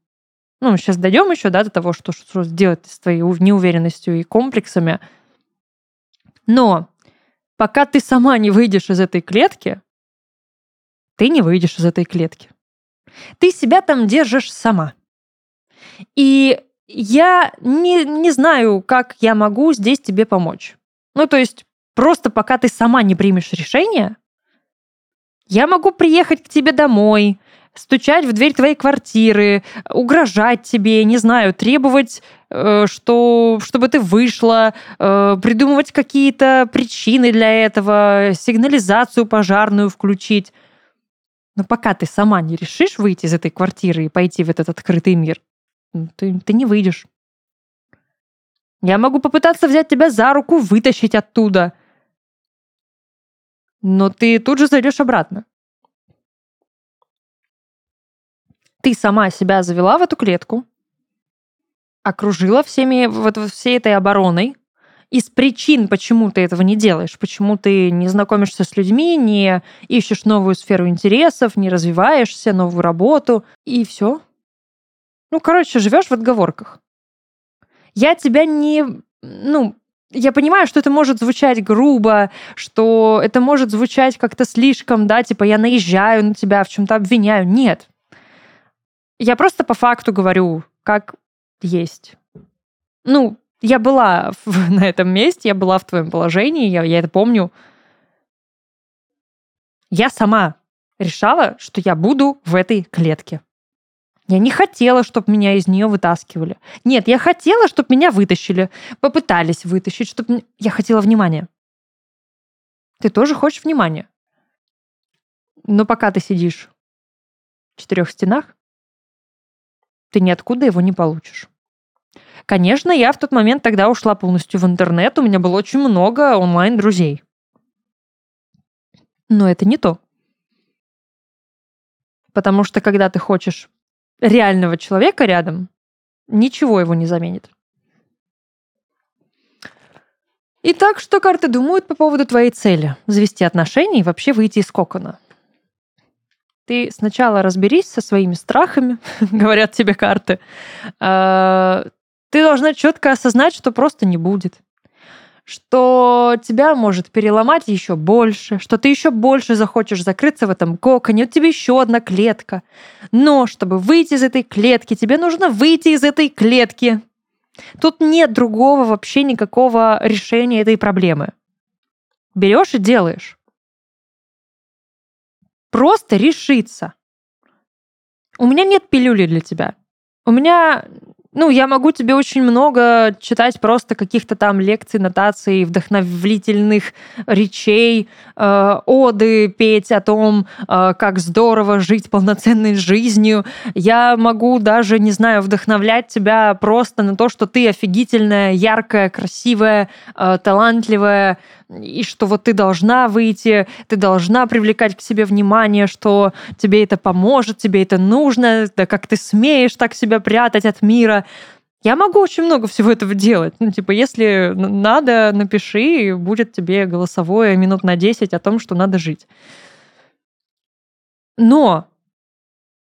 Ну, сейчас дойдем еще, да, до того, что, что сделать с твоей неуверенностью и комплексами. Но пока ты сама не выйдешь из этой клетки, ты не выйдешь из этой клетки. Ты себя там держишь сама. И я не, не знаю, как я могу здесь тебе помочь. Ну, то есть, просто пока ты сама не примешь решение, я могу приехать к тебе домой, стучать в дверь твоей квартиры, угрожать тебе, не знаю, требовать, э, что, чтобы ты вышла, э, придумывать какие-то причины для этого, сигнализацию пожарную включить. Но пока ты сама не решишь выйти из этой квартиры и пойти в этот открытый мир, ты, ты не выйдешь. Я могу попытаться взять тебя за руку, вытащить оттуда. Но ты тут же зайдешь обратно. Ты сама себя завела в эту клетку, окружила всеми, вот всей этой обороной, из причин, почему ты этого не делаешь, почему ты не знакомишься с людьми, не ищешь новую сферу интересов, не развиваешься, новую работу, и все. Ну, короче, живешь в отговорках. Я тебя не... Ну, я понимаю, что это может звучать грубо, что это может звучать как-то слишком, да, типа я наезжаю на тебя, в чем-то обвиняю. Нет. Я просто по факту говорю, как есть. Ну, я была в, на этом месте, я была в твоем положении, я, я это помню. Я сама решала, что я буду в этой клетке. Я не хотела, чтобы меня из нее вытаскивали. Нет, я хотела, чтобы меня вытащили. Попытались вытащить, чтобы... Я хотела внимания. Ты тоже хочешь внимания. Но пока ты сидишь в четырех стенах, ты ниоткуда его не получишь. Конечно, я в тот момент тогда ушла полностью в интернет, у меня было очень много онлайн-друзей. Но это не то. Потому что когда ты хочешь реального человека рядом, ничего его не заменит. Итак, что карты думают по поводу твоей цели? Завести отношения и вообще выйти из кокона. Ты сначала разберись со своими страхами, говорят тебе карты. А, ты должна четко осознать, что просто не будет что тебя может переломать еще больше, что ты еще больше захочешь закрыться в этом коконе, у тебя еще одна клетка. Но чтобы выйти из этой клетки, тебе нужно выйти из этой клетки. Тут нет другого вообще никакого решения этой проблемы. Берешь и делаешь. Просто решиться. У меня нет пилюли для тебя. У меня ну, я могу тебе очень много читать просто каких-то там лекций, нотаций, вдохновительных речей, э, оды петь о том, э, как здорово жить полноценной жизнью. Я могу даже, не знаю, вдохновлять тебя просто на то, что ты офигительная, яркая, красивая, э, талантливая, и что вот ты должна выйти, ты должна привлекать к себе внимание, что тебе это поможет, тебе это нужно, да как ты смеешь так себя прятать от мира. Я могу очень много всего этого делать. Ну, типа, если надо, напиши, будет тебе голосовое минут на 10 о том, что надо жить. Но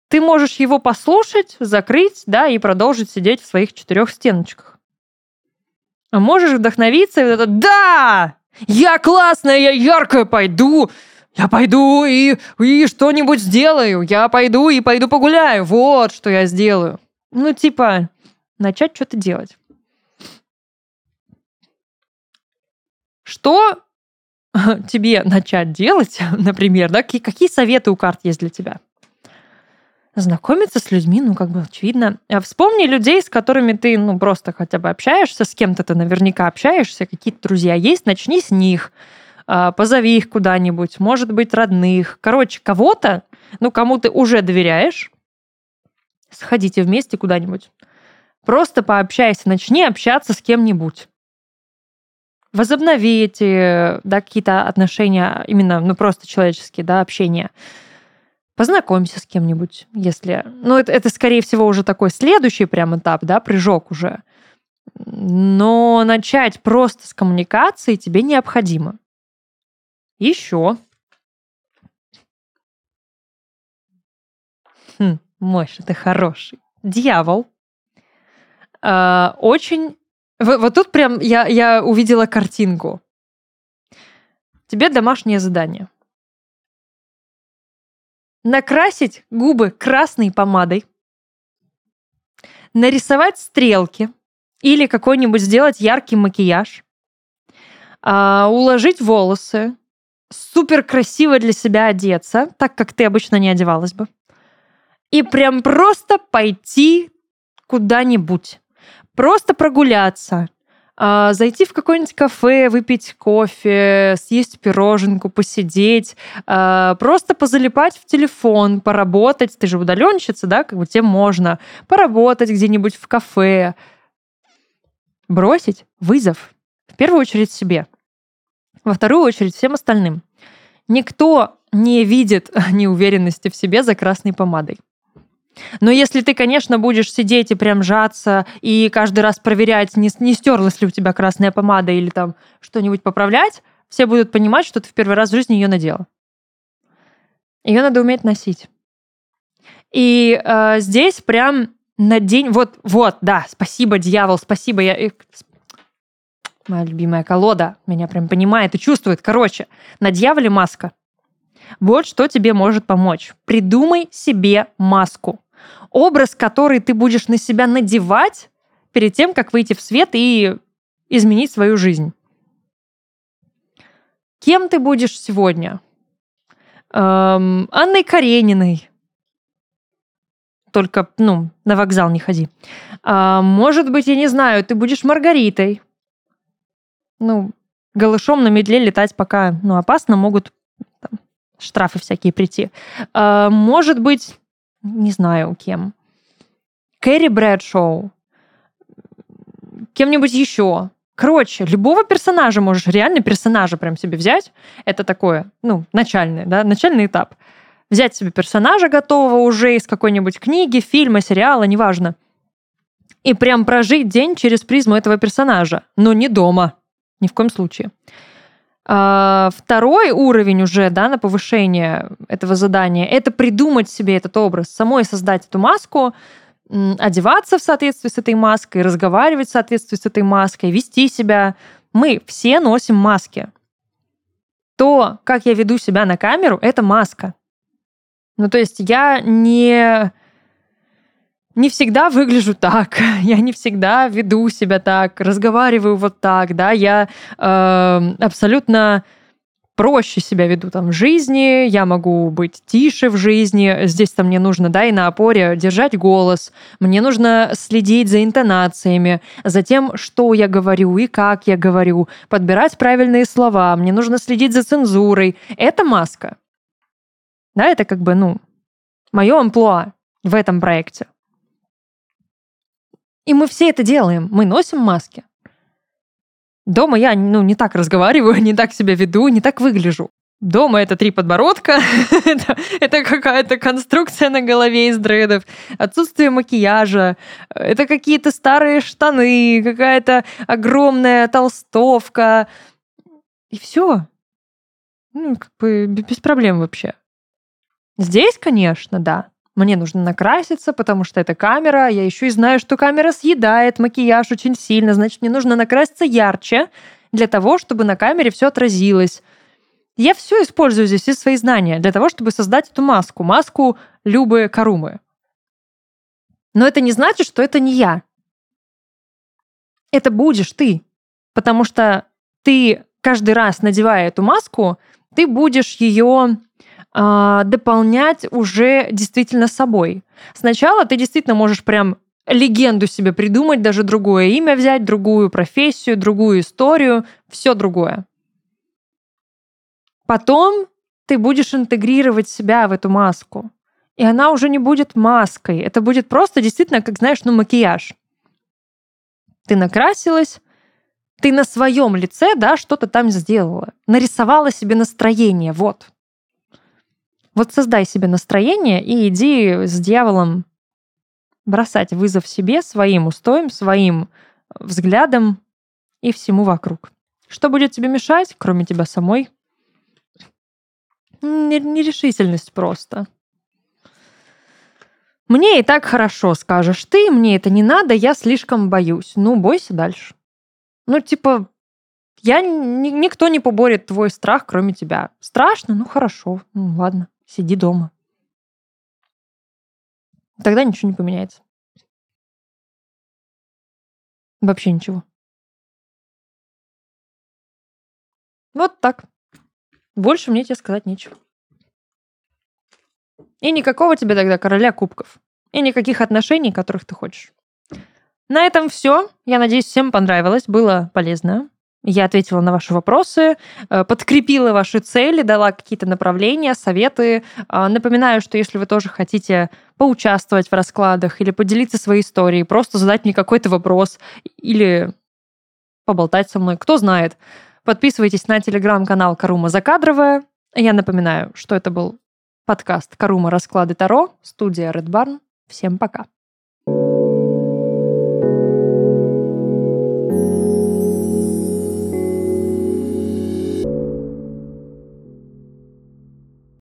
ты можешь его послушать, закрыть, да, и продолжить сидеть в своих четырех стеночках. А можешь вдохновиться и вот это «Да! Я классная, я яркая, пойду, я пойду и, и что-нибудь сделаю. Я пойду и пойду погуляю. Вот что я сделаю. Ну, типа, начать что-то делать. Что тебе начать делать, например, да? Какие, какие советы у карт есть для тебя? знакомиться с людьми, ну, как бы очевидно. А вспомни людей, с которыми ты, ну, просто хотя бы общаешься, с кем-то ты наверняка общаешься, какие-то друзья есть, начни с них, а, позови их куда-нибудь, может быть, родных. Короче, кого-то, ну, кому ты уже доверяешь, сходите вместе куда-нибудь. Просто пообщайся, начни общаться с кем-нибудь. Возобнови эти, да, какие-то отношения, именно, ну, просто человеческие, да, общения. Познакомься с кем-нибудь, если... Ну, это, это, скорее всего, уже такой следующий прям этап, да, прыжок уже. Но начать просто с коммуникации тебе необходимо. Еще. Хм, Мойша, ты хороший. Дьявол. А, очень... Вот, тут прям я, я увидела картинку. Тебе домашнее задание. Накрасить губы красной помадой, нарисовать стрелки или какой-нибудь сделать яркий макияж, а, уложить волосы, супер красиво для себя одеться, так как ты обычно не одевалась бы, и прям просто пойти куда-нибудь, просто прогуляться, а, зайти в какое-нибудь кафе, выпить кофе, съесть пироженку, посидеть, а, просто позалипать в телефон, поработать. Ты же удаленщица, да, как бы тебе можно поработать где-нибудь в кафе. Бросить вызов. В первую очередь себе. Во вторую очередь всем остальным. Никто не видит неуверенности в себе за красной помадой. Но если ты, конечно, будешь сидеть и прям жаться, и каждый раз проверять, не, не стерлась ли у тебя красная помада или там что-нибудь поправлять, все будут понимать, что ты в первый раз в жизни ее надела. Ее надо уметь носить. И э, здесь прям на день... Вот, вот, да, спасибо, дьявол, спасибо. Я... Моя любимая колода меня прям понимает и чувствует. Короче, на дьяволе маска. Вот что тебе может помочь. Придумай себе маску образ, который ты будешь на себя надевать перед тем, как выйти в свет и изменить свою жизнь. Кем ты будешь сегодня? Эм, Анной Карениной. Только, ну, на вокзал не ходи. А, может быть, я не знаю, ты будешь Маргаритой. Ну, голышом на медле летать пока, ну, опасно, могут там, штрафы всякие прийти. А, может быть, не знаю кем. Кэрри Брэдшоу, кем-нибудь еще. Короче, любого персонажа можешь, реально персонажа прям себе взять. Это такое, ну, начальный, да, начальный этап. Взять себе персонажа готового уже из какой-нибудь книги, фильма, сериала, неважно. И прям прожить день через призму этого персонажа. Но не дома. Ни в коем случае. А, второй уровень уже да, на повышение этого задания – это придумать себе этот образ, самой создать эту маску, одеваться в соответствии с этой маской, разговаривать в соответствии с этой маской, вести себя. Мы все носим маски. То, как я веду себя на камеру, это маска. Ну, то есть я не не всегда выгляжу так, я не всегда веду себя так, разговариваю вот так, да, я э, абсолютно проще себя веду там в жизни, я могу быть тише в жизни, здесь-то мне нужно, да, и на опоре держать голос, мне нужно следить за интонациями, за тем, что я говорю и как я говорю, подбирать правильные слова, мне нужно следить за цензурой. Это маска. Да, это как бы, ну, мое амплуа в этом проекте. И мы все это делаем. Мы носим маски. Дома я ну, не так разговариваю, не так себя веду, не так выгляжу. Дома это три подбородка, это, это какая-то конструкция на голове из дредов, отсутствие макияжа, это какие-то старые штаны, какая-то огромная толстовка. И все. Ну, как бы без проблем вообще. Здесь, конечно, да. Мне нужно накраситься, потому что это камера. Я еще и знаю, что камера съедает макияж очень сильно. Значит, мне нужно накраситься ярче для того, чтобы на камере все отразилось. Я все использую здесь, все свои знания, для того, чтобы создать эту маску. Маску Любы Карумы. Но это не значит, что это не я. Это будешь ты. Потому что ты каждый раз, надевая эту маску, ты будешь ее дополнять уже действительно собой. Сначала ты действительно можешь прям легенду себе придумать, даже другое имя взять, другую профессию, другую историю, все другое. Потом ты будешь интегрировать себя в эту маску. И она уже не будет маской. Это будет просто действительно, как знаешь, ну, макияж. Ты накрасилась, ты на своем лице, да, что-то там сделала. Нарисовала себе настроение, вот. Вот создай себе настроение и иди с дьяволом бросать вызов себе, своим устоям, своим взглядам и всему вокруг. Что будет тебе мешать, кроме тебя самой? Нерешительность просто. Мне и так хорошо, скажешь ты, мне это не надо, я слишком боюсь. Ну, бойся дальше. Ну, типа, я, никто не поборет твой страх, кроме тебя. Страшно? Ну, хорошо. Ну, ладно. Сиди дома. Тогда ничего не поменяется. Вообще ничего. Вот так. Больше мне тебе сказать нечего. И никакого тебе тогда короля кубков. И никаких отношений, которых ты хочешь. На этом все. Я надеюсь, всем понравилось, было полезно. Я ответила на ваши вопросы, э, подкрепила ваши цели, дала какие-то направления, советы. А, напоминаю, что если вы тоже хотите поучаствовать в раскладах или поделиться своей историей, просто задать мне какой-то вопрос или поболтать со мной, кто знает, подписывайтесь на телеграм-канал Карума Закадровая. Я напоминаю, что это был подкаст Карума Расклады Таро, студия Red Barn. Всем пока.